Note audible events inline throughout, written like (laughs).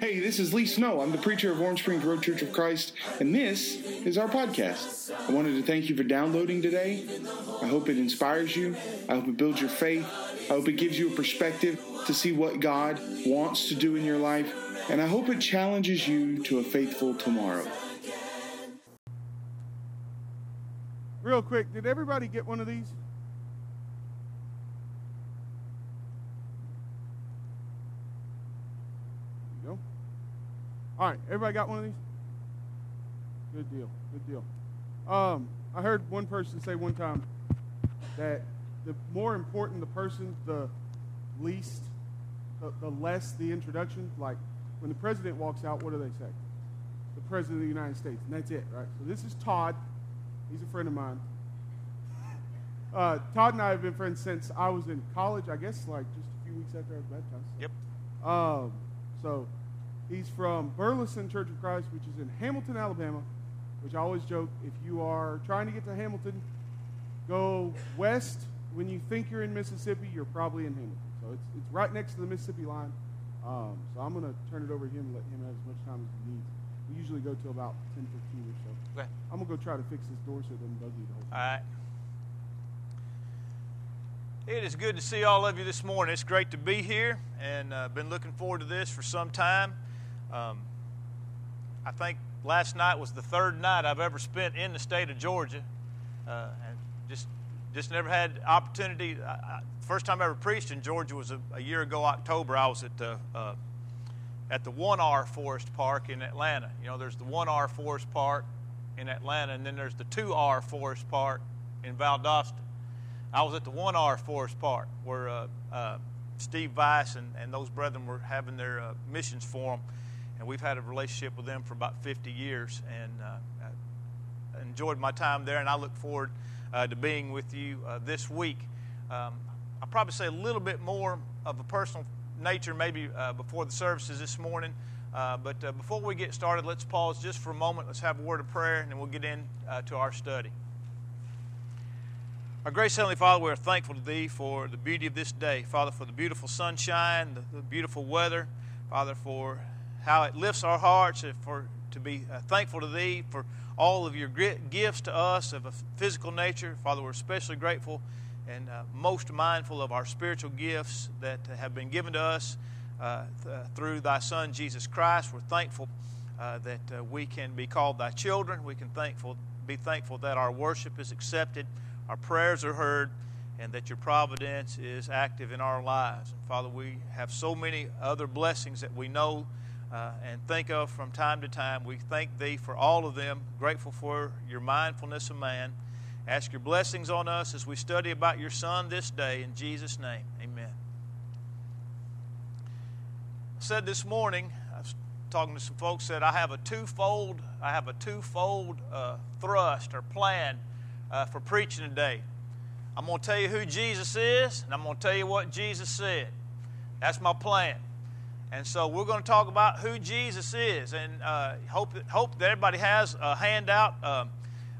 Hey, this is Lee Snow. I'm the preacher of Orange Springs Road Church of Christ, and this is our podcast. I wanted to thank you for downloading today. I hope it inspires you. I hope it builds your faith. I hope it gives you a perspective to see what God wants to do in your life. And I hope it challenges you to a faithful tomorrow. Real quick, did everybody get one of these? There you go. All right, everybody got one of these? Good deal. Good deal. Um, I heard one person say one time that the more important the person, the least, the, the less the introduction. Like when the president walks out, what do they say? The president of the United States, and that's it, right? So this is Todd. He's a friend of mine. Uh, Todd and I have been friends since I was in college. I guess like just a few weeks after I was baptized. Yep. Um, so he's from Burleson Church of Christ, which is in Hamilton, Alabama. Which I always joke, if you are trying to get to Hamilton, go west. When you think you're in Mississippi, you're probably in Hamilton. So it's, it's right next to the Mississippi line. Um, so I'm going to turn it over to him and let him have as much time as he needs. We usually go till about 10, 15 or so. Okay. I'm going to go try to fix this door so it doesn't bug you the whole All time. right. It is good to see all of you this morning. It's great to be here, and uh, been looking forward to this for some time. Um, I think last night was the third night I've ever spent in the state of Georgia, uh, and just just never had opportunity. I, I, first time I ever preached in Georgia was a, a year ago, October. I was at the uh, at the One R Forest Park in Atlanta. You know, there's the One R Forest Park in Atlanta, and then there's the Two R Forest Park in Valdosta. I was at the One R Forest Park where uh, uh, Steve Weiss and, and those brethren were having their uh, missions forum, and we've had a relationship with them for about 50 years, and uh, enjoyed my time there, and I look forward uh, to being with you uh, this week. Um, I'll probably say a little bit more of a personal nature maybe uh, before the services this morning. Uh, but uh, before we get started, let's pause just for a moment. Let's have a word of prayer, and then we'll get into to our study. Our gracious Heavenly Father, we are thankful to Thee for the beauty of this day. Father, for the beautiful sunshine, the, the beautiful weather. Father, for how it lifts our hearts, for to be uh, thankful to Thee for all of Your gifts to us of a physical nature. Father, we're especially grateful and uh, most mindful of our spiritual gifts that have been given to us uh, th- through Thy Son Jesus Christ. We're thankful uh, that uh, we can be called Thy children. We can thankful be thankful that our worship is accepted, our prayers are heard, and that Your providence is active in our lives. And Father, we have so many other blessings that we know. Uh, and think of from time to time. We thank Thee for all of them, grateful for Your mindfulness of man. Ask your blessings on us as we study about your Son this day. In Jesus' name, amen. I said this morning, I was talking to some folks, said I have a twofold, I have a twofold uh, thrust or plan uh, for preaching today. I'm going to tell you who Jesus is, and I'm going to tell you what Jesus said. That's my plan. And so we're going to talk about who Jesus is, and uh, hope that, hope that everybody has a handout. Um,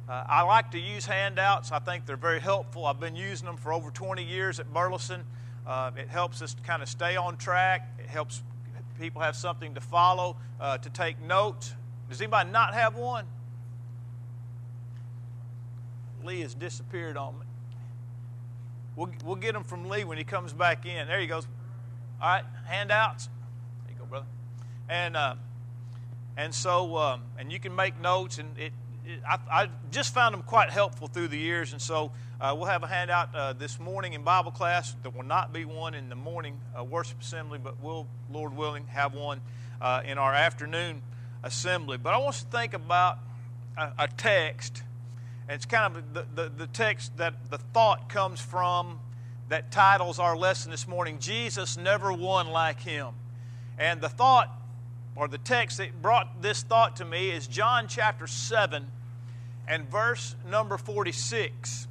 uh, I like to use handouts. I think they're very helpful. I've been using them for over 20 years at Burleson. Uh, it helps us kind of stay on track. It helps people have something to follow, uh, to take notes. Does anybody not have one? Lee has disappeared on me. We'll, we'll get them from Lee when he comes back in. There he goes. All right, handouts. There you go, brother. And uh, and so um, and you can make notes, and it I, I, just found them quite helpful through the years, and so uh, we'll have a handout uh, this morning in Bible class. There will not be one in the morning uh, worship assembly, but we'll, Lord willing, have one uh, in our afternoon assembly. But I want to think about a, a text, it's kind of the, the, the text that the thought comes from that titles our lesson this morning Jesus Never One Like Him. And the thought or the text that brought this thought to me is John chapter 7 and verse number 46,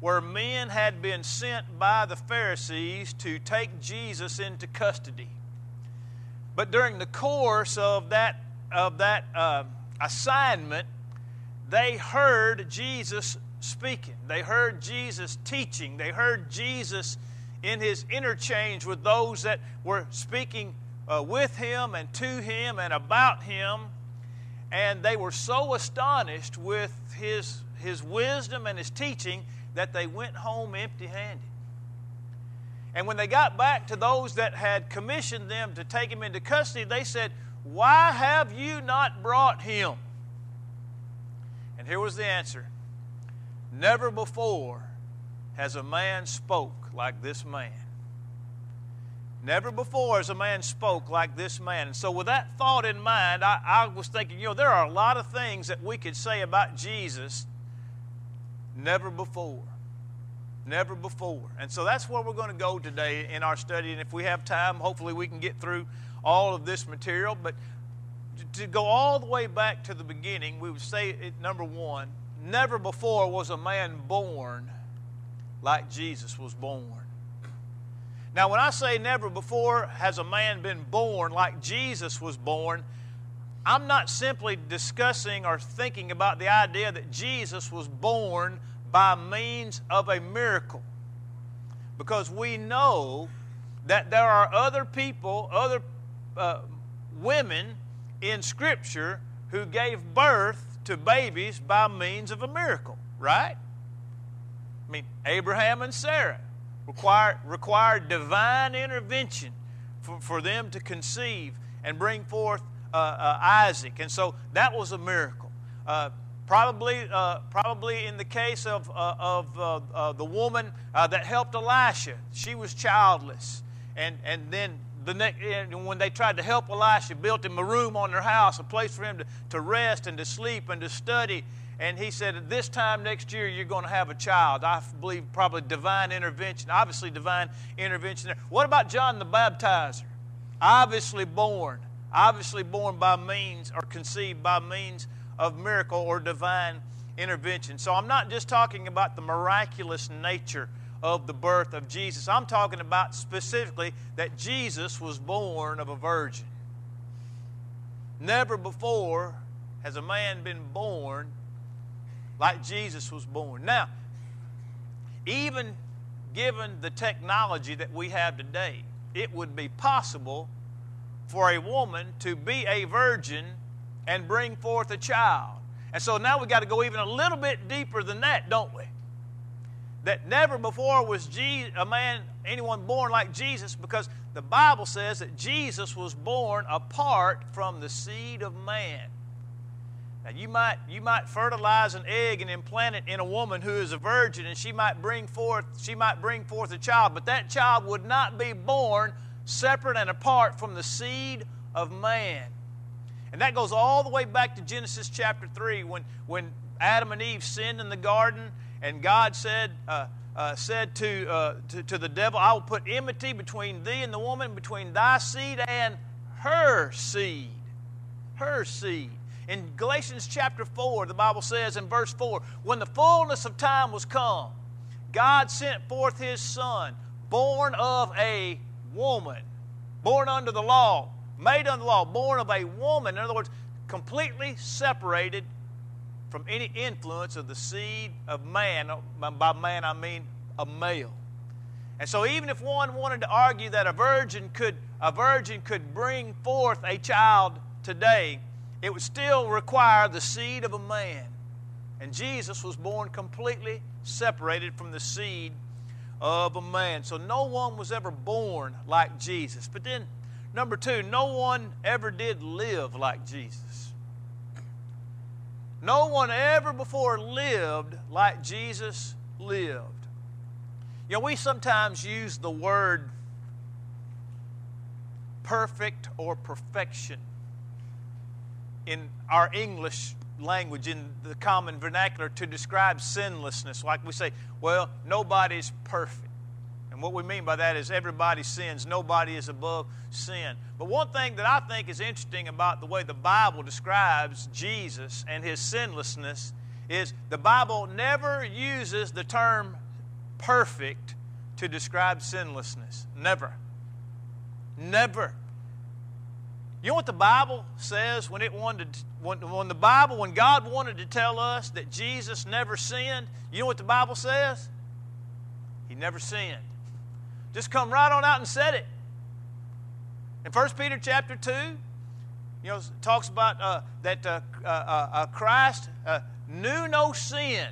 where men had been sent by the Pharisees to take Jesus into custody. But during the course of that, of that uh, assignment, they heard Jesus speaking. They heard Jesus teaching. They heard Jesus in his interchange with those that were speaking uh, with him and to him and about him. And they were so astonished with his, his wisdom and his teaching that they went home empty handed. And when they got back to those that had commissioned them to take him into custody, they said, Why have you not brought him? And here was the answer Never before has a man spoke like this man. Never before has a man spoke like this man. And so, with that thought in mind, I, I, was thinking, you know, there are a lot of things that we could say about Jesus never before. Never before. And so that's where we're going to go today in our study. And if we have time, hopefully we can get through all of this material. But to go all the way back to the beginning, we would say, it, number one, never before was a man born like Jesus was born. Now, when I say never before has a man been born like Jesus was born, I'm not simply discussing or thinking about the idea that Jesus was born by means of a miracle. Because we know that there are other people, other uh, women in Scripture who gave birth to babies by means of a miracle, right? I mean, Abraham and Sarah required, divine intervention for, for them to conceive and bring forth uh, uh, Isaac. And so that was a miracle. Uh, probably, uh, probably in the case of, uh, of uh, the woman that helped Elisha, she was childless. And, and then the next, when they tried to help Elisha, built him a room on their house, a place for him to, to rest and to sleep and to study. And he said, This time next year, you're going to have a child. I believe probably divine intervention, obviously, divine intervention there. What about John the Baptizer? Obviously born, obviously born by means or conceived by means of miracle or divine intervention. So I'm not just talking about the miraculous nature of the birth of Jesus. I'm talking about specifically that Jesus was born of a virgin. Never before has a man been born like Jesus was born. Now, even given the technology that we have today, it would be possible for a woman to be a virgin and bring forth a child. And so now we've got to go even a little bit deeper than that, don't we? That never before was a man, anyone born like Jesus, because the Bible says that Jesus was born apart from the seed of man. Now you might you might fertilize an egg and implant it in a woman who is a virgin, and she might bring forth she might bring forth a child, but that child would not be born separate and apart from the seed of man. And that goes all the way back to Genesis chapter 3 when, when Adam and Eve sinned in the garden, and God said, uh, uh, said to, uh, to, to the devil, I will put enmity between thee and the woman, between thy seed and her seed. Her seed. In Galatians chapter 4, the Bible says in verse 4 When the fullness of time was come, God sent forth his Son, born of a woman, born under the law, made under the law, born of a woman. In other words, completely separated from any influence of the seed of man. By man, I mean a male. And so, even if one wanted to argue that a virgin could, a virgin could bring forth a child today, it would still require the seed of a man. And Jesus was born completely separated from the seed of a man. So no one was ever born like Jesus. But then, number two, no one ever did live like Jesus. No one ever before lived like Jesus lived. You know, we sometimes use the word perfect or perfection in our English language, in the common vernacular, to describe sinlessness. Like we say, well, nobody's perfect. And what we mean by that is everybody sins, nobody is above sin. But one thing that I think is interesting about the way the Bible describes Jesus and his sinlessness is the Bible never uses the term perfect to describe sinlessness. Never. Never. You know what the Bible says when it wanted when, when the Bible, when God wanted to tell us that Jesus never sinned, you know what the Bible says? He never sinned. Just come right on out and said it. In 1 Peter chapter 2, you know, talks about uh, that uh, uh, uh, uh Christ uh, knew no sin.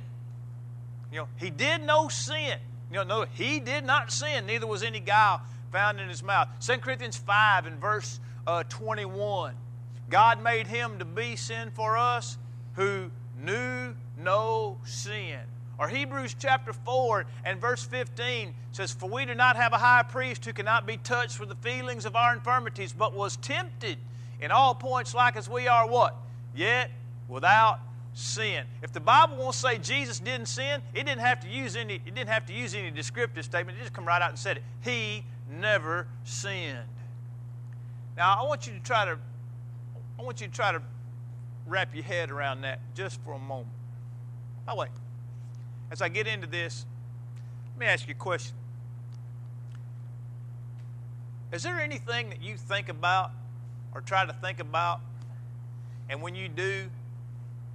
You know, he did no sin. You know, no, he did not sin, neither was any guile found in his mouth. 2 Corinthians 5 and verse Uh, 21. God made him to be sin for us who knew no sin. Or Hebrews chapter 4 and verse 15 says, For we do not have a high priest who cannot be touched with the feelings of our infirmities, but was tempted in all points like as we are what? Yet without sin. If the Bible won't say Jesus didn't sin, it didn't have to use any, it didn't have to use any descriptive statement. It just come right out and said it. He never sinned. Now I want you to try to I want you to try to wrap your head around that just for a moment. By the way, as I get into this, let me ask you a question. Is there anything that you think about or try to think about, and when you do,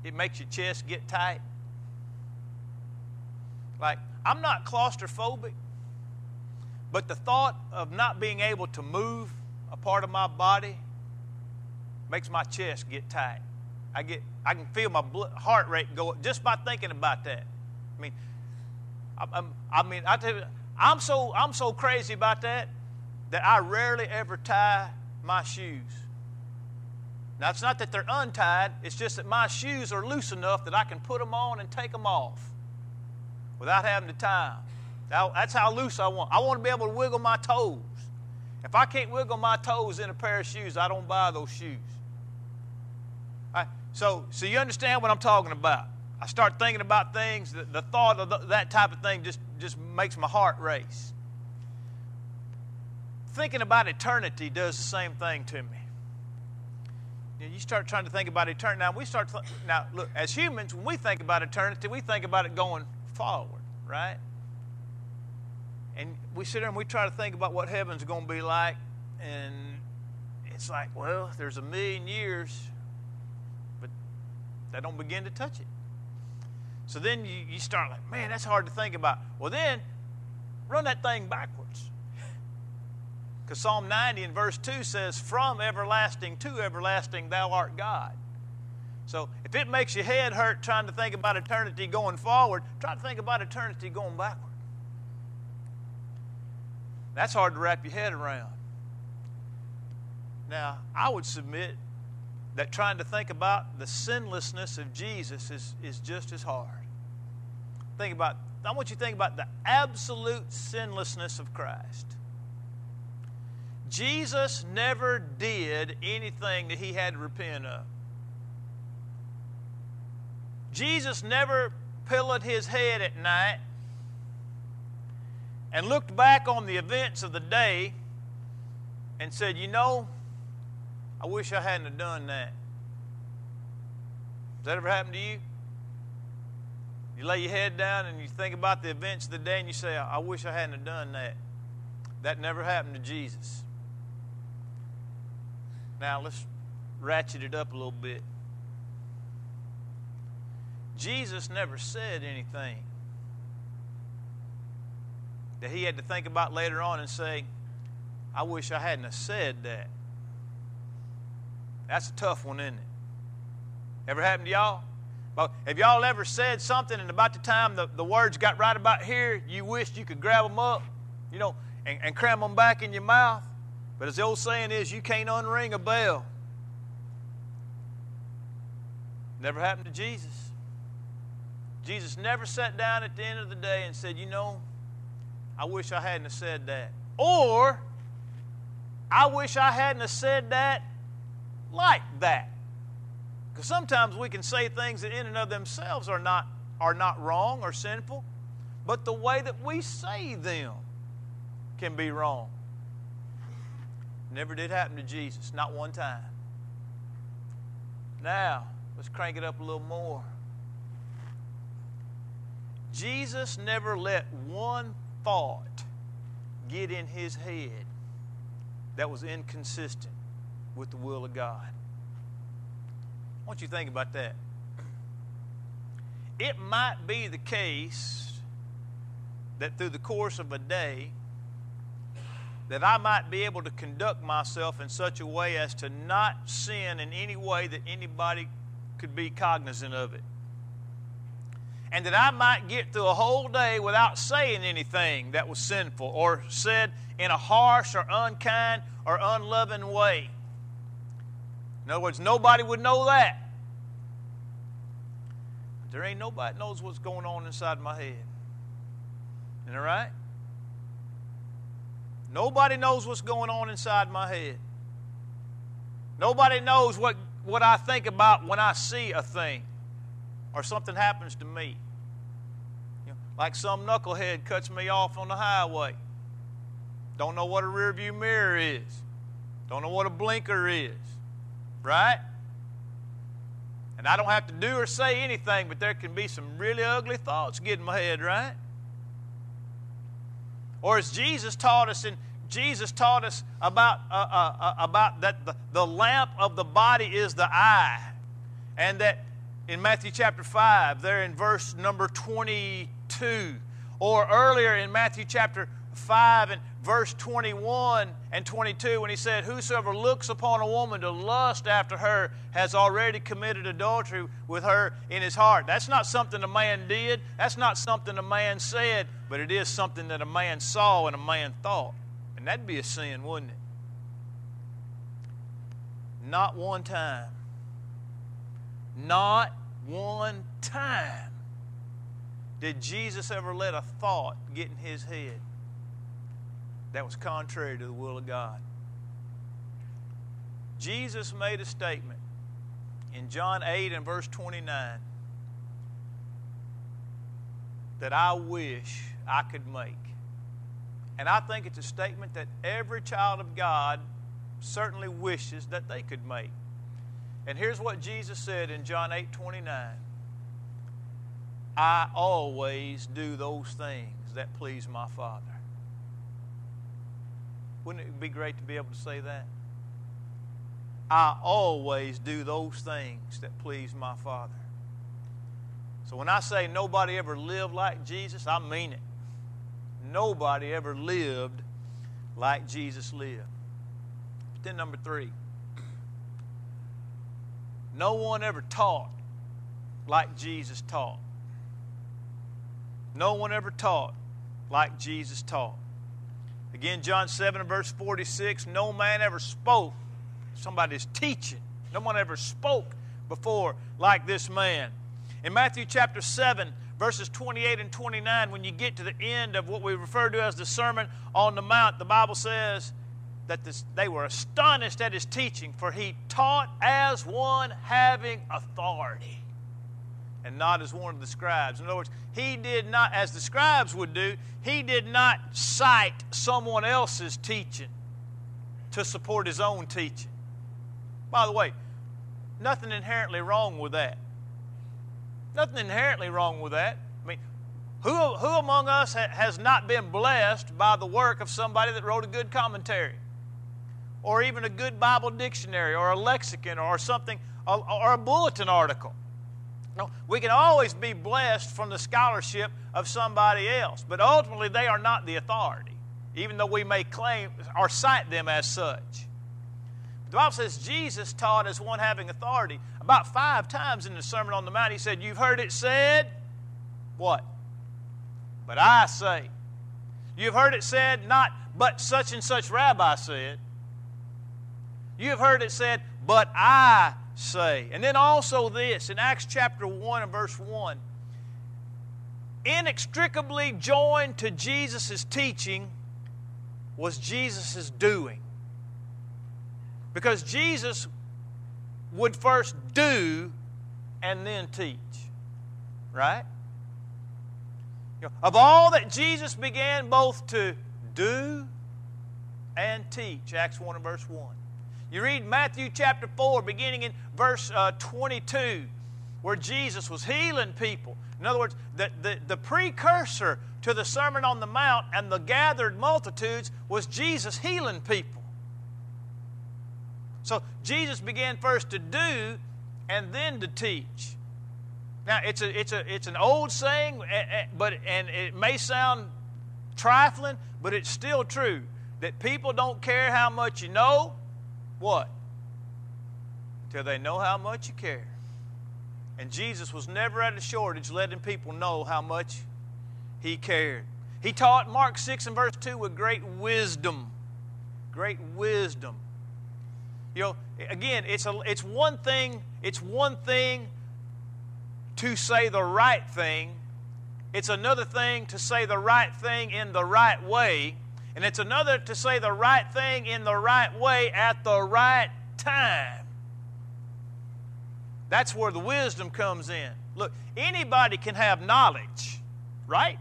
it makes your chest get tight? Like, I'm not claustrophobic, but the thought of not being able to move a part of my body makes my chest get tight. I get, I can feel my blood, heart rate go up just by thinking about that. I mean, I, I mean, I tell you, I'm so, I'm so crazy about that that I rarely ever tie my shoes. Now, it's not that they're untied, it's just that my shoes are loose enough that I can put them on and take them off without having to tie them. That's how loose I want. I want to be able to wiggle my toes. If I can't wiggle my toes in a pair of shoes, I don't buy those shoes. Right, so, so you understand what I'm talking about. I start thinking about things, the, the thought of the, that type of thing just, just makes my heart race. Thinking about eternity does the same thing to me. You, you start trying to think about eternity. Now, we start, th- now, look, as humans, when we think about eternity, we think about it going forward, right? And we sit there and we try to think about what heaven's going to be like, and it's like, well, there's a million years, but they don't begin to touch it. So then you, you start like, man, that's hard to think about. Well, then run that thing backwards. Because Psalm 90 in verse 2 says, From everlasting to everlasting thou art God. So if it makes your head hurt trying to think about eternity going forward, try to think about eternity going backward. That's hard to wrap your head around. Now, I would submit that trying to think about the sinlessness of Jesus is, is just as hard. Think about, I want you to think about the absolute sinlessness of Christ. Jesus never did anything that he had to repent of. Jesus never pillowed his head at night and looked back on the events of the day and said, You know, I wish I hadn't have done that. Has that ever happened to you? You lay your head down and you think about the events of the day and you say, I wish I hadn't have done that. That never happened to Jesus. Now let's ratchet it up a little bit. Jesus never said anything that he had to think about later on and say, I wish I hadn't said that. That's a tough one, isn't it? Ever happened to y'all? Have y'all ever said something and about the time the, the words got right about here, you wished you could grab them up, you know, and, and cram them back in your mouth? But as the old saying is, you can't unring a bell. Never happened to Jesus. Jesus never sat down at the end of the day and said, You know, I wish I hadn't said that. Or, I wish I hadn't said that like that. Because sometimes we can say things that in and of themselves are not, are not wrong or sinful, but the way that we say them can be wrong. Never did happen to Jesus, not one time. Now, let's crank it up a little more. Jesus never let one thought get in his head that was inconsistent with the will of God. Want you think about that. It might be the case that through the course of a day, that I might be able to conduct myself in such a way as to not sin in any way that anybody could be cognizant of it. And that I might get through a whole day without saying anything that was sinful or said in a harsh or unkind or unloving way. In other words, nobody would know that. There ain't nobody knows what's going on inside my head. Isn't that right? Nobody knows what's going on inside my head. Nobody knows what, what I think about when I see a thing or something happens to me. You know, like some knucklehead cuts me off on the highway. Don't know what a rearview mirror is. Don't know what a blinker is. Right? And I don't have to do or say anything, but there can be some really ugly thoughts get in my head, right? Or as Jesus taught us in Jesus taught us about, uh, uh, uh, about that the, the lamp of the body is the eye. And that in Matthew chapter 5, there in verse number 22, or earlier in Matthew chapter 5 and verse 21 and 22 when he said, Whosoever looks upon a woman to lust after her has already committed adultery with her in his heart. That's not something a man did, that's not something a man said, but it is something that a man saw and a man thought. And that'd be a sin, wouldn't it? Not one time. Not one time did Jesus ever let a thought get in his head that was contrary to the will of God. Jesus made a statement in John 8 and verse 29 that I wish I could make. And I think it's a statement that every child of God certainly wishes that they could make. And here's what Jesus said in John 8 29 I always do those things that please my Father. Wouldn't it be great to be able to say that? I always do those things that please my Father. So when I say nobody ever lived like Jesus, I mean it. Nobody ever lived like Jesus lived. But then, number three, no one ever taught like Jesus taught. No one ever taught like Jesus taught. Again, John 7 and verse 46 no man ever spoke. Somebody's teaching. No one ever spoke before like this man. In Matthew chapter 7, verses 28 and 29, when you get to the end of what we refer to as the Sermon on the Mount, the Bible says that this, they were astonished at his teaching, for he taught as one having authority and not as one of the scribes. In other words, he did not, as the scribes would do, he did not cite someone else's teaching to support his own teaching. By the way, nothing inherently wrong with that. Nothing inherently wrong with that. I mean, who, who among us ha, has not been blessed by the work of somebody that wrote a good commentary? Or even a good Bible dictionary or a lexicon or something, or, a bulletin article? No, we can always be blessed from the scholarship of somebody else, but ultimately they are not the authority, even though we may claim or cite them as such. The Bible says Jesus taught as one having authority. About five times in the Sermon on the Mount, he said, You've heard it said, what? But I say. You've heard it said, not, but such and such rabbi said. You have heard it said, but I say. And then also this, in Acts chapter 1 and verse 1, inextricably joined to Jesus' teaching was Jesus' doing. Because Jesus would first do and then teach. Right? You know, of all that Jesus began both to do and teach, Acts 1 and verse 1. You read Matthew chapter 4, beginning in verse uh, 22, where Jesus was healing people. In other words, the, the, the precursor to the Sermon on the Mount and the gathered multitudes was Jesus healing people. So Jesus began first to do and then to teach. Now it's a it's a it's an old saying, but and it may sound trifling, but it's still true. that people don't care how much you know, what? Till they know how much you care. And Jesus was never at a shortage letting people know how much he cared. He taught Mark 6 and verse 2 with great wisdom. Great wisdom. You know, again, it's, a, it's one thing, it's one thing to say the right thing. It's another thing to say the right thing in the right way. And it's another to say the right thing in the right way at the right time. That's where the wisdom comes in. Look, anybody can have knowledge, right?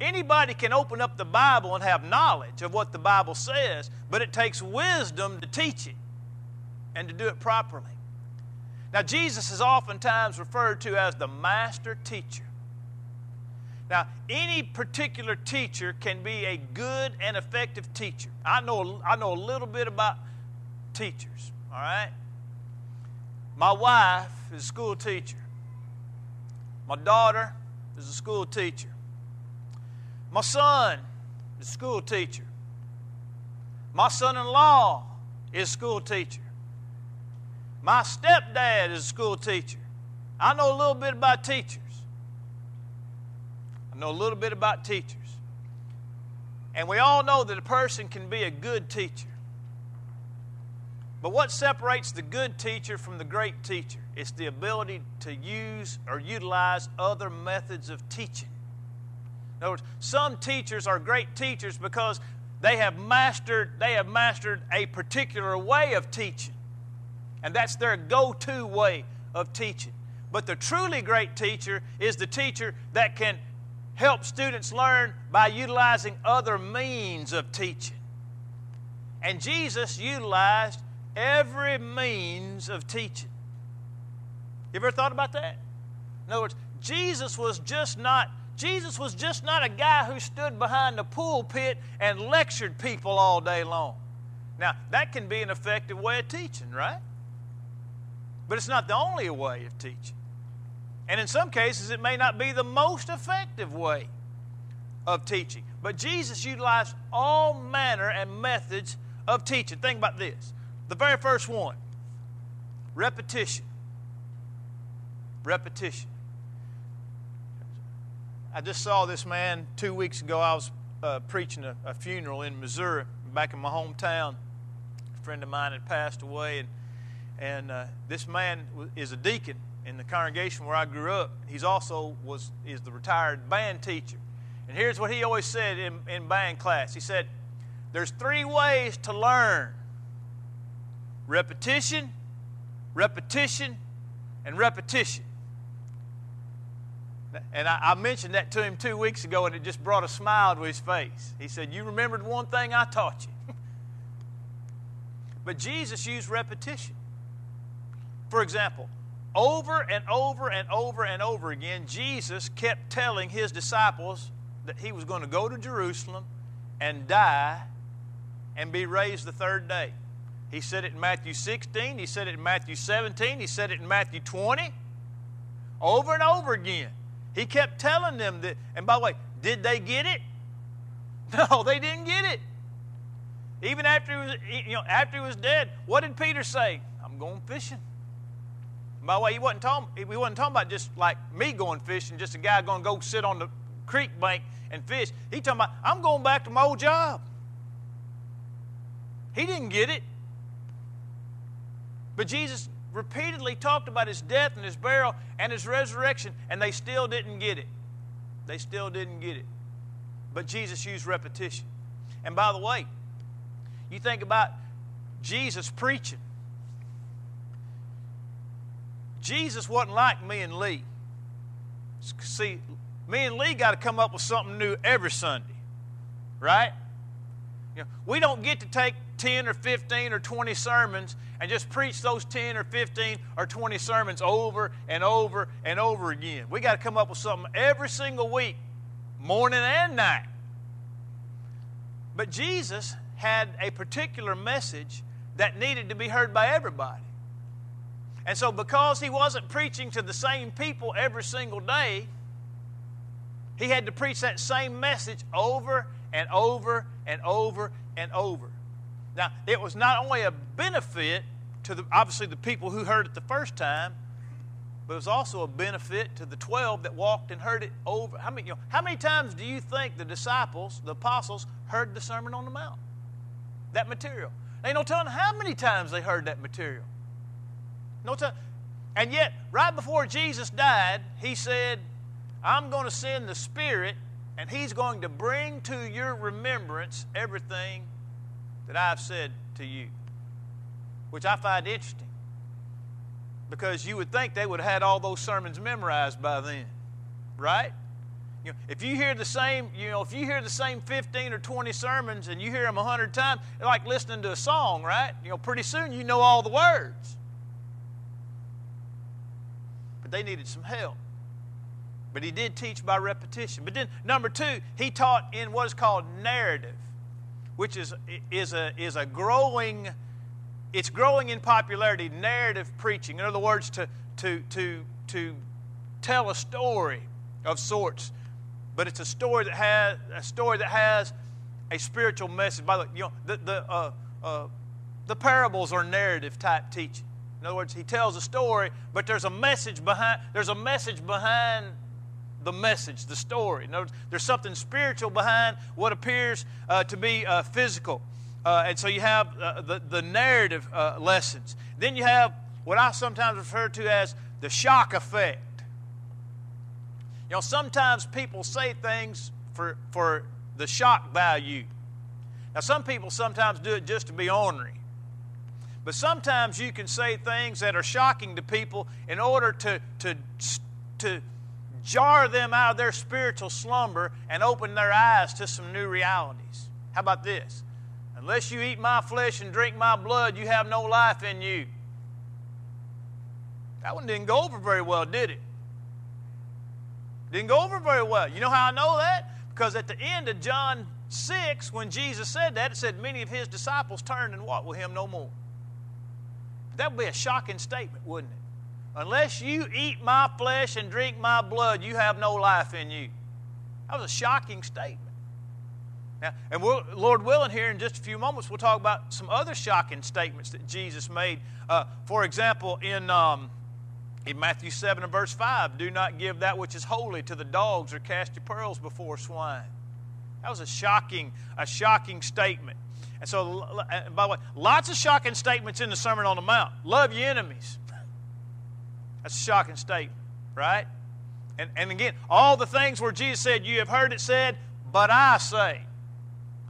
Anybody can open up the Bible and have knowledge of what the Bible says, but it takes wisdom to teach it and to do it properly. Now, Jesus is oftentimes referred to as the master teacher. Now, any particular teacher can be a good and effective teacher. I know, I know a little bit about teachers, all right? My wife is a school teacher. My daughter is a school teacher. My son is a school teacher. My son in law is a school teacher. My stepdad is a school teacher. I know a little bit about teachers. Know a little bit about teachers. And we all know that a person can be a good teacher. But what separates the good teacher from the great teacher? It's the ability to use or utilize other methods of teaching. In other words, some teachers are great teachers because they have mastered, they have mastered a particular way of teaching. And that's their go-to way of teaching. But the truly great teacher is the teacher that can help students learn by utilizing other means of teaching. And Jesus utilized every means of teaching. You ever thought about that? In other words, Jesus was just not Jesus was just not a guy who stood behind the pulpit and lectured people all day long. Now, that can be an effective way of teaching, right? But it's not the only way of teaching. And in some cases, it may not be the most effective way of teaching. But Jesus utilized all manner and methods of teaching. Think about this. The very first one repetition. Repetition. I just saw this man two weeks ago. I was uh, preaching a, a, funeral in Missouri, back in my hometown. A friend of mine had passed away, and and uh, this man is a deacon in the congregation where I grew up. He's also was is the retired band teacher. And here's what he always said in, in band class. He said, "There's three ways to learn: repetition, repetition, and repetition." And I, I, mentioned that to him two weeks ago, and it just brought a smile to his face. He said, You remembered one thing I taught you. (laughs) but Jesus used repetition. For example, over and over and over and over again, Jesus kept telling his disciples that he was going to go to Jerusalem and die and be raised the third day. He said it in Matthew 16, he said it in Matthew 17, he said it in Matthew 20, over and over again. He kept telling them that, and by the way, did they get it? (laughs) No, they didn't get it. Even after he was, you know, after he was dead, what did Peter say? I'm going fishing. By the way, he wasn't talking, he wasn't talking about just like me going fishing, just a guy going to go sit on the creek bank and fish. He talking about, I'm going back to my old job. He didn't get it. But Jesus repeatedly talked about his death and his burial and his resurrection, and they still didn't get it. They still didn't get it. But Jesus used repetition. And by the way, you think about Jesus preaching. Jesus wasn't like me and Lee. See, me and Lee got to come up with something new every Sunday, right? You know, we don't get to take 10 or 15 or 20 sermons and just preach those 10 or 15 or 20 sermons over and over and over again. We got to come up with something every single week, morning and night. But Jesus had a particular message that needed to be heard by everybody. And so, because he wasn't preaching to the same people every single day, he had to preach that same message over and over and over and over. Now, it was not only a benefit to the, obviously the people who heard it the first time, but it was also a benefit to the 12 that walked and heard it over. How many, you know, how many times do you think the disciples, the apostles, heard the Sermon on the Mount? That material. They no telling how many times they heard that material. No time. And yet, right before Jesus died, he said, I'm going to send the Spirit, and He's going to bring to your remembrance everything that I've said to you, which I find interesting because you would think they would have had all those sermons memorized by then, right? You know, if you hear the same, you know, if you hear the same 15 or 20 sermons and you hear them 100 times, it's like listening to a song, right? You know, pretty soon you know all the words. They needed some help. But he did teach by repetition. But then, number two, he taught in what is called narrative, which is, is, a, is a growing, it's growing in popularity, narrative preaching. In other words, to, to, to, to tell a story of sorts. But it's a story that has a story that has a spiritual message. By the way, you know, the, the, uh, uh, the parables are narrative type teaching. In other words, he tells a story, but there's a message behind. There's a message behind the message, the story. In words, there's something spiritual behind what appears uh, to be uh, physical. Uh, and so you have uh, the, the narrative uh, lessons. Then you have what I sometimes refer to as the shock effect. You know, sometimes people say things for, for the shock value. Now, some people sometimes do it just to be ornery. But sometimes you can say things that are shocking to people in order to, to, to jar them out of their spiritual slumber and open their eyes to some new realities. How about this? Unless you eat my flesh and drink my blood, you have no life in you. That one didn't go over very well, did it? Didn't go over very well. You know how I know that? Because at the end of John 6, when Jesus said that, it said many of his disciples turned and walked with him no more. That would be a shocking statement, wouldn't it? Unless you eat my flesh and drink my blood, you have no life in you. That was a shocking statement. Now, and we'll, Lord willing, here in just a few moments, we'll talk about some other shocking statements that Jesus made. Uh, for example, in, um, in Matthew 7 and verse 5, do not give that which is holy to the dogs or cast your pearls before swine. That was a shocking, a shocking statement. And so, and by the way, lots of shocking statements in the Sermon on the Mount. Love your enemies. That's a shocking statement, right? And, and again, all the things where Jesus said, You have heard it said, but I say.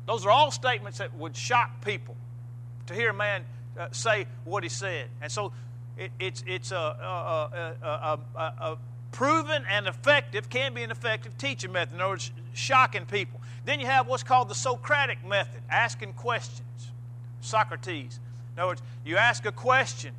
Those are all statements that would shock people to hear a man uh, say what he said. And so it, it's, it's a, a, a, a, proven and effective, can be an effective teaching method. In other words, shocking people. Then you have what's called the Socratic method, asking questions. Socrates. In other words, you ask a question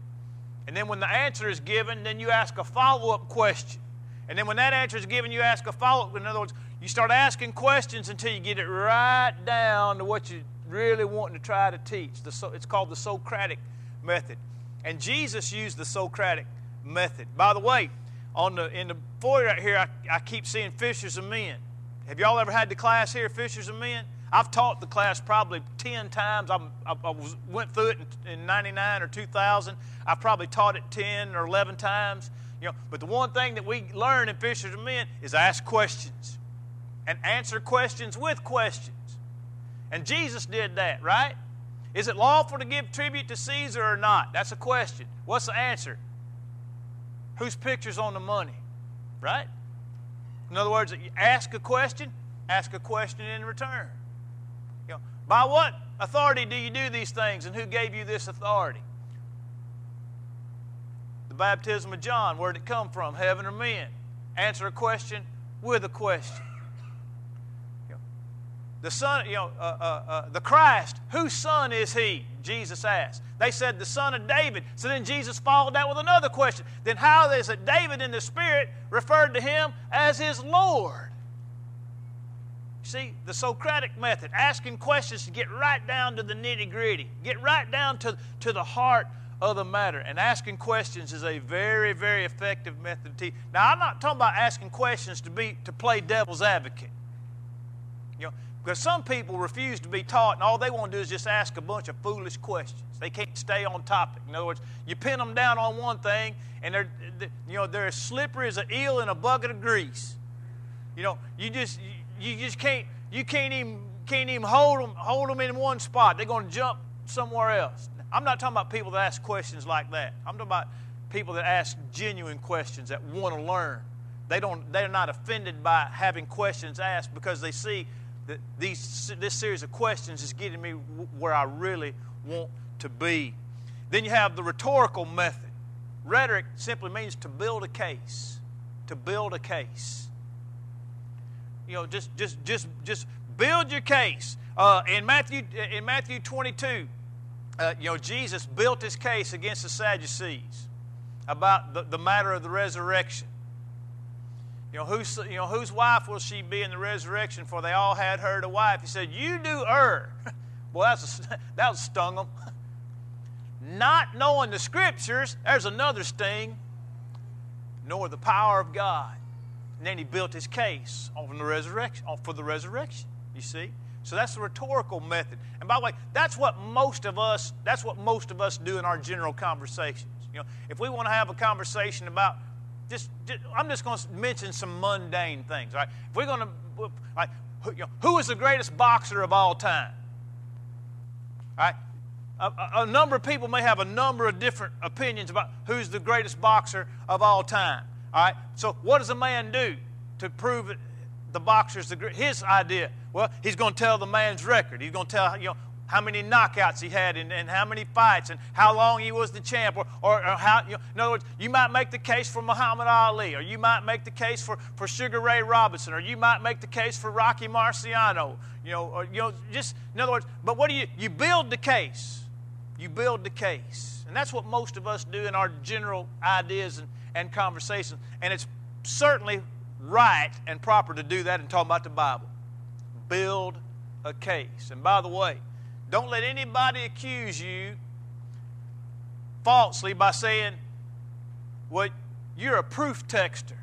and then when the answer is given, then you ask a follow up question. And then when that answer is given, you ask a follow up. In other words, you start asking questions until you get it right down to what you're really wanting to try to teach. It's called the Socratic method. And Jesus used the Socratic method. By the way, on the, in the foyer right here, I, I keep seeing fishers of men. Have y'all ever had the class here, fishers of men? I've taught the class probably 10 times. I, I, I was, went through it in, in 99 or 2000. I've probably taught it 10 or 11 times. You know, but the one thing that we learn in Fishers of Men is ask questions and answer questions with questions. And Jesus did that, right? Is it lawful to give tribute to Caesar or not? That's a question. What's the answer? Whose picture's on the money? Right? In other words, ask a question, ask a question in return. You know, By what authority do you do these things, and who gave you this authority? The baptism of John, where did it come from? Heaven or men? Answer a question with a question. the son, you know, uh, uh, uh, the Christ, whose son is he? Jesus asked. They said the son of David. So then Jesus followed that with another question. Then how is it David in the Spirit referred to him as his Lord? See, the Socratic method, asking questions to get right down to the nitty gritty, get right down to, to the heart of the matter. And asking questions is a very, very effective method to. Now, I'm not talking about asking questions to be to play devil's advocate. You know, Because some people refuse to be taught, and all they want to do is just ask a bunch of foolish questions. They can't stay on topic. In other words, you pin them down on one thing, and they're, you know, they're as slippery as an eel in a bucket of grease. You know, you just, you just can't, you can't even, can't even hold them, hold them in one spot. They're going to jump somewhere else. I'm not talking about people that ask questions like that. I'm talking about people that ask genuine questions that want to learn. They don't, they're not offended by having questions asked because they see that these, this series of questions is getting me where I really want to be. Then you have the rhetorical method. Rhetoric simply means to build a case. To build a case. You know, just just just just build your case. Uh, in Matthew in Matthew 22, uh, you know, Jesus built his case against the Sadducees about the, the matter of the resurrection. You know, whose, you know, whose wife will she be in the resurrection? For they all had her to wife. He said, You do err. (laughs) Well, that's (laughs) that stung them. Not knowing the scriptures, there's another sting, nor the power of God. And then he built his case on the resurrection, for the resurrection. You see? So that's the rhetorical method. And by the way, that's what most of us, that's what most of us do in our general conversations. You know, if we want to have a conversation about just, I'm just going to mention some mundane things, right? If we're going to, like, who, you know, who is the greatest boxer of all time? Right? A, a, a, number of people may have a number of different opinions about who's the greatest boxer of all time. All right. So what does a man do to prove it, the boxer's the his idea? Well, he's going to tell the man's record. He's going to tell you know how many knockouts he had and, and how many fights and how long he was the champ or, or, or how, you know, in other words, you might make the case for Muhammad Ali or you might make the case for, for Sugar Ray Robinson or you might make the case for Rocky Marciano, you know, or, you know, just, in other words, but what do you, you build the case. You build the case. And that's what most of us do in our general ideas and, and conversations. And it's certainly right and proper to do that and talk about the Bible. Build a case. And by the way, don't let anybody accuse you falsely by saying, well, you're a proof texter.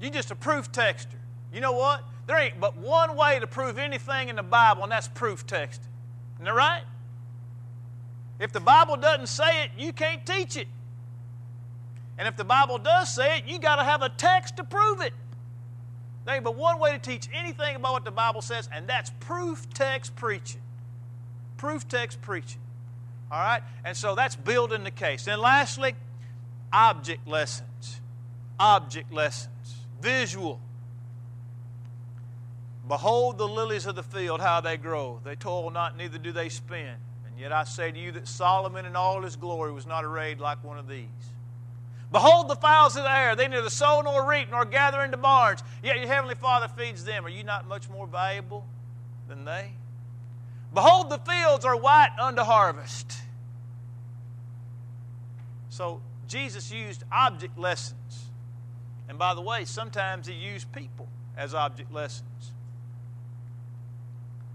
You're just a proof texter. You know what? There ain't but one way to prove anything in the Bible, and that's proof texting. Isn't that right? If the Bible doesn't say it, you can't teach it. And if the Bible does say it, you got to have a text to prove it. There ain't but one way to teach anything about what the Bible says, and that's proof text preaching. Proof text preaching. All right? And so that's building the case. Then lastly, object lessons. Object lessons. Visual. Behold the lilies of the field, how they grow. They toil not, neither do they spin. And yet I say to you that Solomon in all his glory was not arrayed like one of these. Behold the fowls of the air, they neither sow nor reap nor gather into barns, yet your heavenly Father feeds them. Are you not much more valuable than they? Behold, the fields are white unto harvest. So Jesus used object lessons. And by the way, sometimes he used people as object lessons.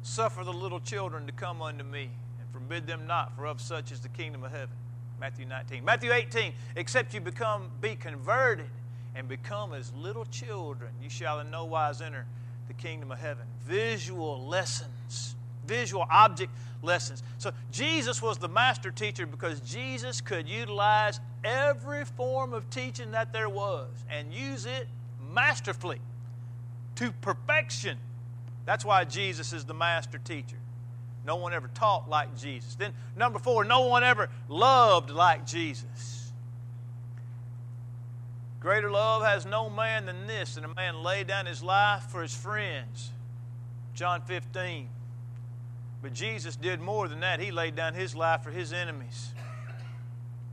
Suffer the little children to come unto me, and forbid them not, for of such is the kingdom of heaven. Matthew 19. Matthew 18, except you become be converted and become as little children, you shall in no wise enter the kingdom of heaven. Visual lessons, visual object lessons. So Jesus was the master teacher because Jesus could utilize every form of teaching that there was and use it masterfully to perfection. That's why Jesus is the master teacher. No one ever taught like Jesus. Then, number four, no one ever loved like Jesus. Greater love has no man than this, and a man lay down his life for his friends. John 15. But Jesus did more than that. He laid down his life for his enemies.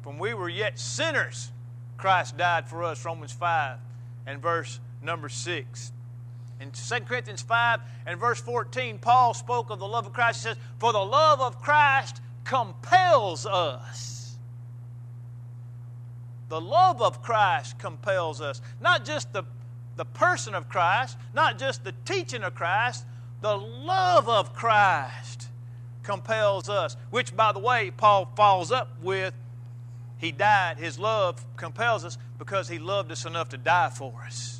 When we were yet sinners, Christ died for us. Romans 5 and verse number 6. In 2 Corinthians 5 and verse 14, Paul spoke of the love of Christ. He says, For the love of Christ compels us. The love of Christ compels us. Not just the, the person of Christ, not just the teaching of Christ, the love of Christ compels us. Which, by the way, Paul follows up with He died. His love compels us because He loved us enough to die for us.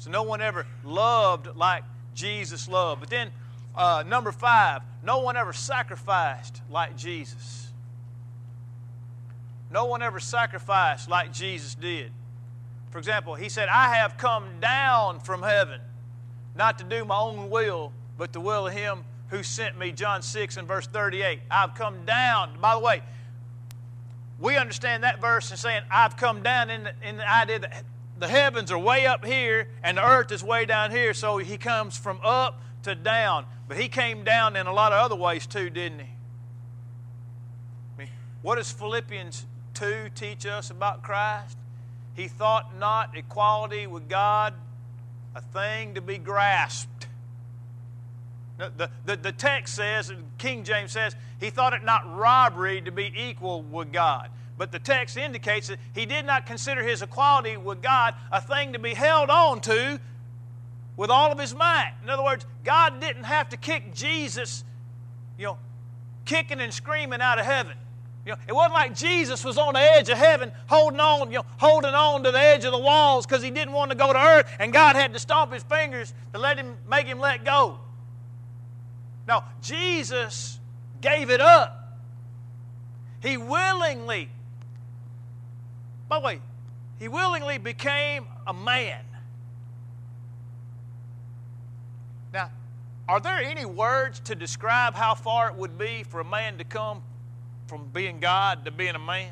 So no one ever loved like Jesus loved. But then, uh, number five, no one ever sacrificed like Jesus. No one ever sacrificed like Jesus did. For example, he said, I have come down from heaven, not to do my own will, but the will of him who sent me. John 6 and verse 38. I've come down. By the way, we understand that verse and saying, I've come down in the, in the idea that the heavens are way up here and the earth is way down here. So he comes from up to down. But he came down in a lot of other ways too, didn't he? I mean, what does Philippians 2 teach us about Christ? He thought not equality with God a thing to be grasped. The, the, the text says, King James says, he thought it not robbery to be equal with God. But the text indicates that he did not consider his equality with God a thing to be held on to with all of his might. In other words, God didn't have to kick Jesus, you know, kicking and screaming out of heaven. You know, it wasn't like Jesus was on the edge of heaven holding on, you know, holding on to the edge of the walls because he didn't want to go to earth and God had to stomp his fingers to let him make him let go. Now, Jesus gave it up. He willingly, by the way, he willingly became a man. Now, are there any words to describe how far it would be for a man to come from being God to being a man?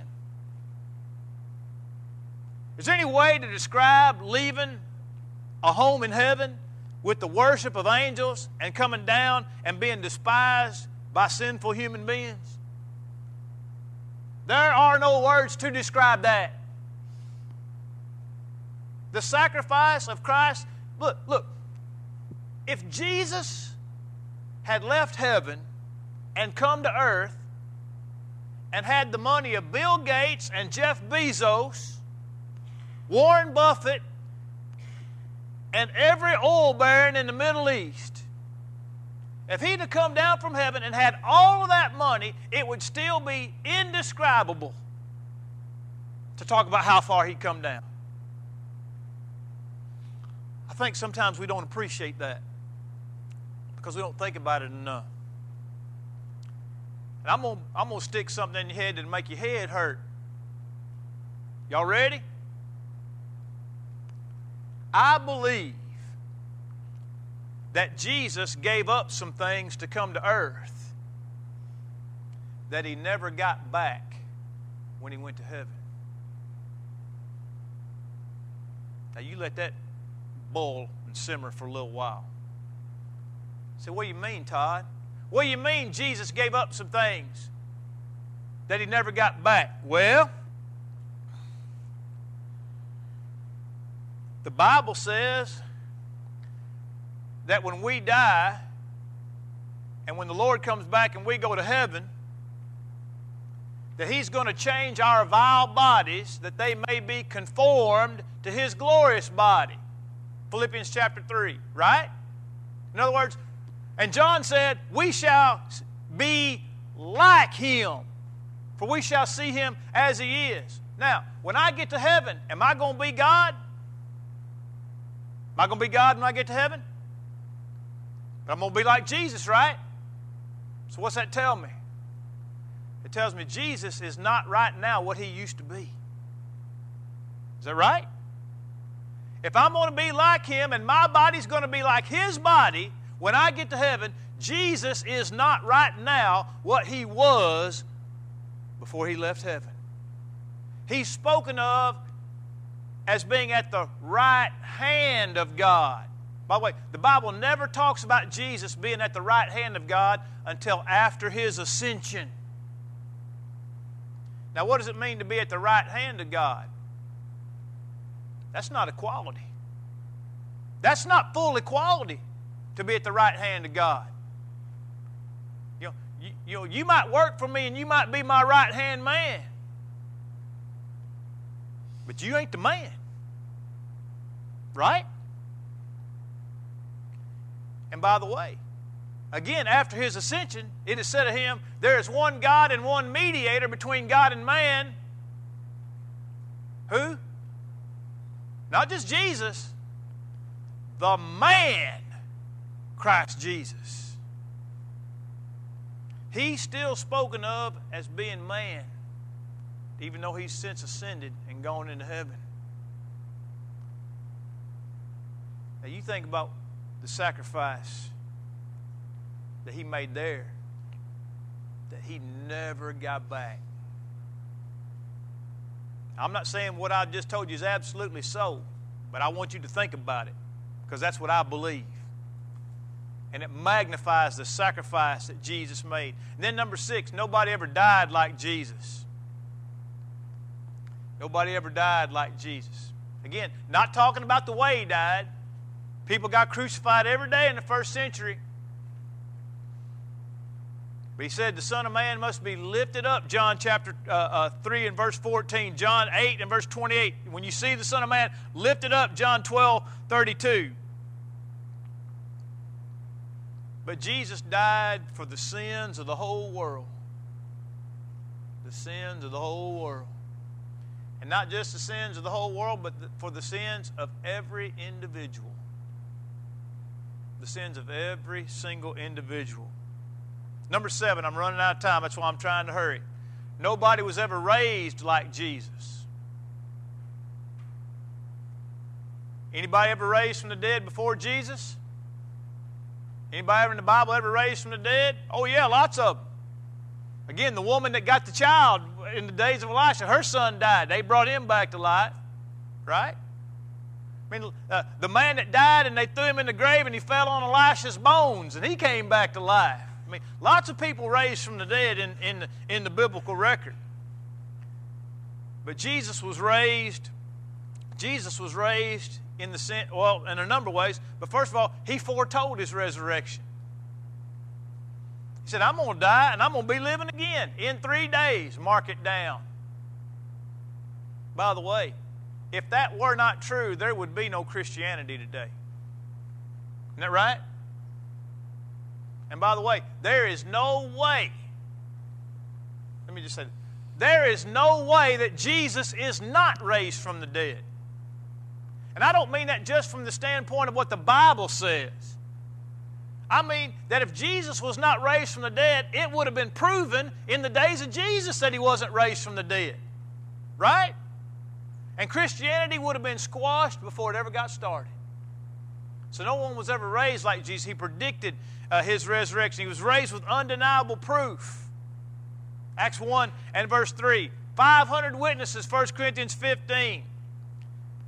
Is there any way to describe leaving a home in heaven with the worship of angels and coming down and being despised by sinful human beings? There are no words to describe that. The sacrifice of Christ, look, look, if Jesus had left heaven and come to earth and had the money of Bill Gates and Jeff Bezos, Warren Buffett, and every oil baron in the Middle East, if he'd have come down from heaven and had all of that money, it would still be indescribable to talk about how far he'd come down. Think sometimes we don't appreciate that because we don't think about it enough. And I'm going to I'm gonna stick something in your head that'll make your head hurt. Y'all ready? I believe that Jesus gave up some things to come to earth that he never got back when he went to heaven. Now, you let that boil and simmer for a little while. I said, what do you mean, Todd? What do you mean Jesus gave up some things that he never got back? Well, the Bible says that when we die and when the Lord comes back and we go to heaven, that He's going to change our vile bodies that they may be conformed to His glorious body. Philippians chapter 3, right? In other words, and John said, We shall be like him, for we shall see him as he is. Now, when I get to heaven, am I going to be God? Am I going to be God when I get to heaven? But I'm going to be like Jesus, right? So, what's that tell me? It tells me Jesus is not right now what he used to be. Is that right? If I'm going to be like him and my body's going to be like his body, when I get to heaven, Jesus is not right now what he was before he left heaven. He's spoken of as being at the right hand of God. By the way, the Bible never talks about Jesus being at the right hand of God until after his ascension. Now, what does it mean to be at the right hand of God? That's not equality. That's not full equality to be at the right hand of God. You know, you, you, know, you might work for me and you might be my right hand man, but you ain't the man. Right? And by the way, again, after his ascension, it is said of him, There is one God and one mediator between God and man. Who? Not just Jesus, the man, Christ Jesus. He's still spoken of as being man, even though he's since ascended and gone into heaven. Now, you think about the sacrifice that he made there that he never got back. I'm not saying what I just told you is absolutely so, but I want you to think about it because that's what I believe. And it magnifies the sacrifice that Jesus made. And then, number six, nobody ever died like Jesus. Nobody ever died like Jesus. Again, not talking about the way he died. People got crucified every day in the first century. But he said the Son of Man must be lifted up, John chapter uh, uh, 3 and verse 14, John 8 and verse 28. When you see the Son of Man lifted up, John 12, 32. But Jesus died for the sins of the whole world. The sins of the whole world. And not just the sins of the whole world, but for the sins of every individual. The sins of every single individual. Number seven, I'm running out of time. That's why I'm trying to hurry. Nobody was ever raised like Jesus. Anybody ever raised from the dead before Jesus? Anybody ever in the Bible ever raised from the dead? Oh, yeah, lots of them. Again, the woman that got the child in the days of Elisha, her son died. They brought him back to life, right? I mean, uh, the man that died and they threw him in the grave and he fell on Elisha's bones and he came back to life. I mean, lots of people raised from the dead in, in, the, in the biblical record. But Jesus was raised, Jesus was raised in the well, in a number of ways. But first of all, he foretold his resurrection. He said, I'm going to die and I'm going to be living again in three days. Mark it down. By the way, if that were not true, there would be no Christianity today. Isn't that right? And by the way, there is no way, let me just say, there is no way that Jesus is not raised from the dead. And I don't mean that just from the standpoint of what the Bible says. I mean that if Jesus was not raised from the dead, it would have been proven in the days of Jesus that he wasn't raised from the dead. Right? And Christianity would have been squashed before it ever got started. So no one was ever raised like Jesus. He predicted uh, his resurrection. He was raised with undeniable proof. Acts 1 and verse 3. 500 witnesses, 1 Corinthians 15.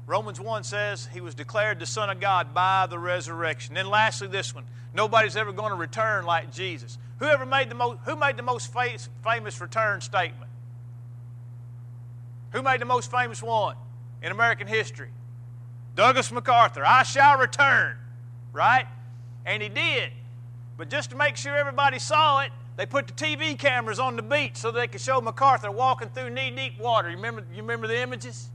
Romans 1 says he was declared the Son of God by the resurrection. Then lastly, this one. Nobody's ever going to return like Jesus. Whoever made the most, who made the most famous return statement? Who made the most famous one in American history? Douglas MacArthur. I shall return. Right? And he did. But just to make sure everybody saw it, they put the TV cameras on the beach so they could show MacArthur walking through knee deep water. You remember, you remember the images?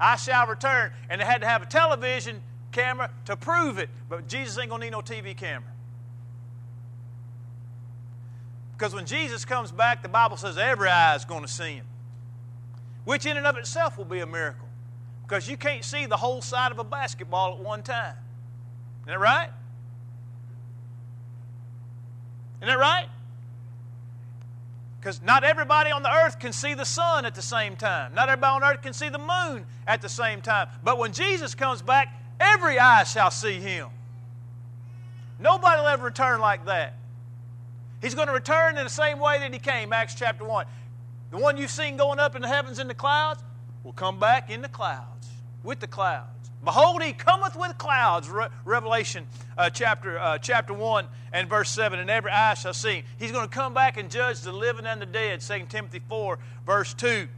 I shall return. And they had to have a television camera to prove it. But Jesus ain't going to need no TV camera. Because when Jesus comes back, the Bible says every eye is going to see him, which in and of itself will be a miracle. Because you can't see the whole side of a basketball at one time. Isn't that right? Isn't that right? Because not everybody on the earth can see the sun at the same time. Not everybody on earth can see the moon at the same time. But when Jesus comes back, every eye shall see him. Nobody will ever return like that. He's going to return in the same way that he came, Acts chapter 1. The one you've seen going up in the heavens in the clouds will come back in the clouds, with the clouds. Behold, he cometh with clouds. Re- Revelation uh, chapter, uh, chapter 1 and verse 7. And every eye shall see. He's going to come back and judge the living and the dead. 2 Timothy 4, verse 2.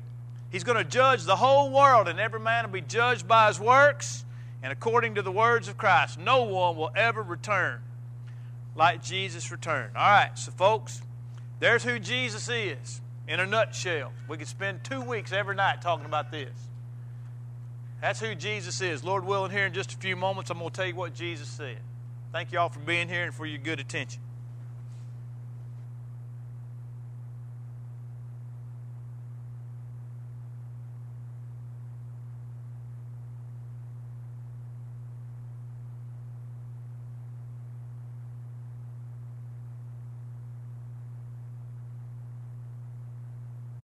He's going to judge the whole world, and every man will be judged by his works and according to the words of Christ. No one will ever return like Jesus returned. All right, so folks, there's who Jesus is in a nutshell. We could spend two weeks every night talking about this. That's who Jesus is. Lord willing, here in just a few moments, I'm going to tell you what Jesus said. Thank you all for being here and for your good attention.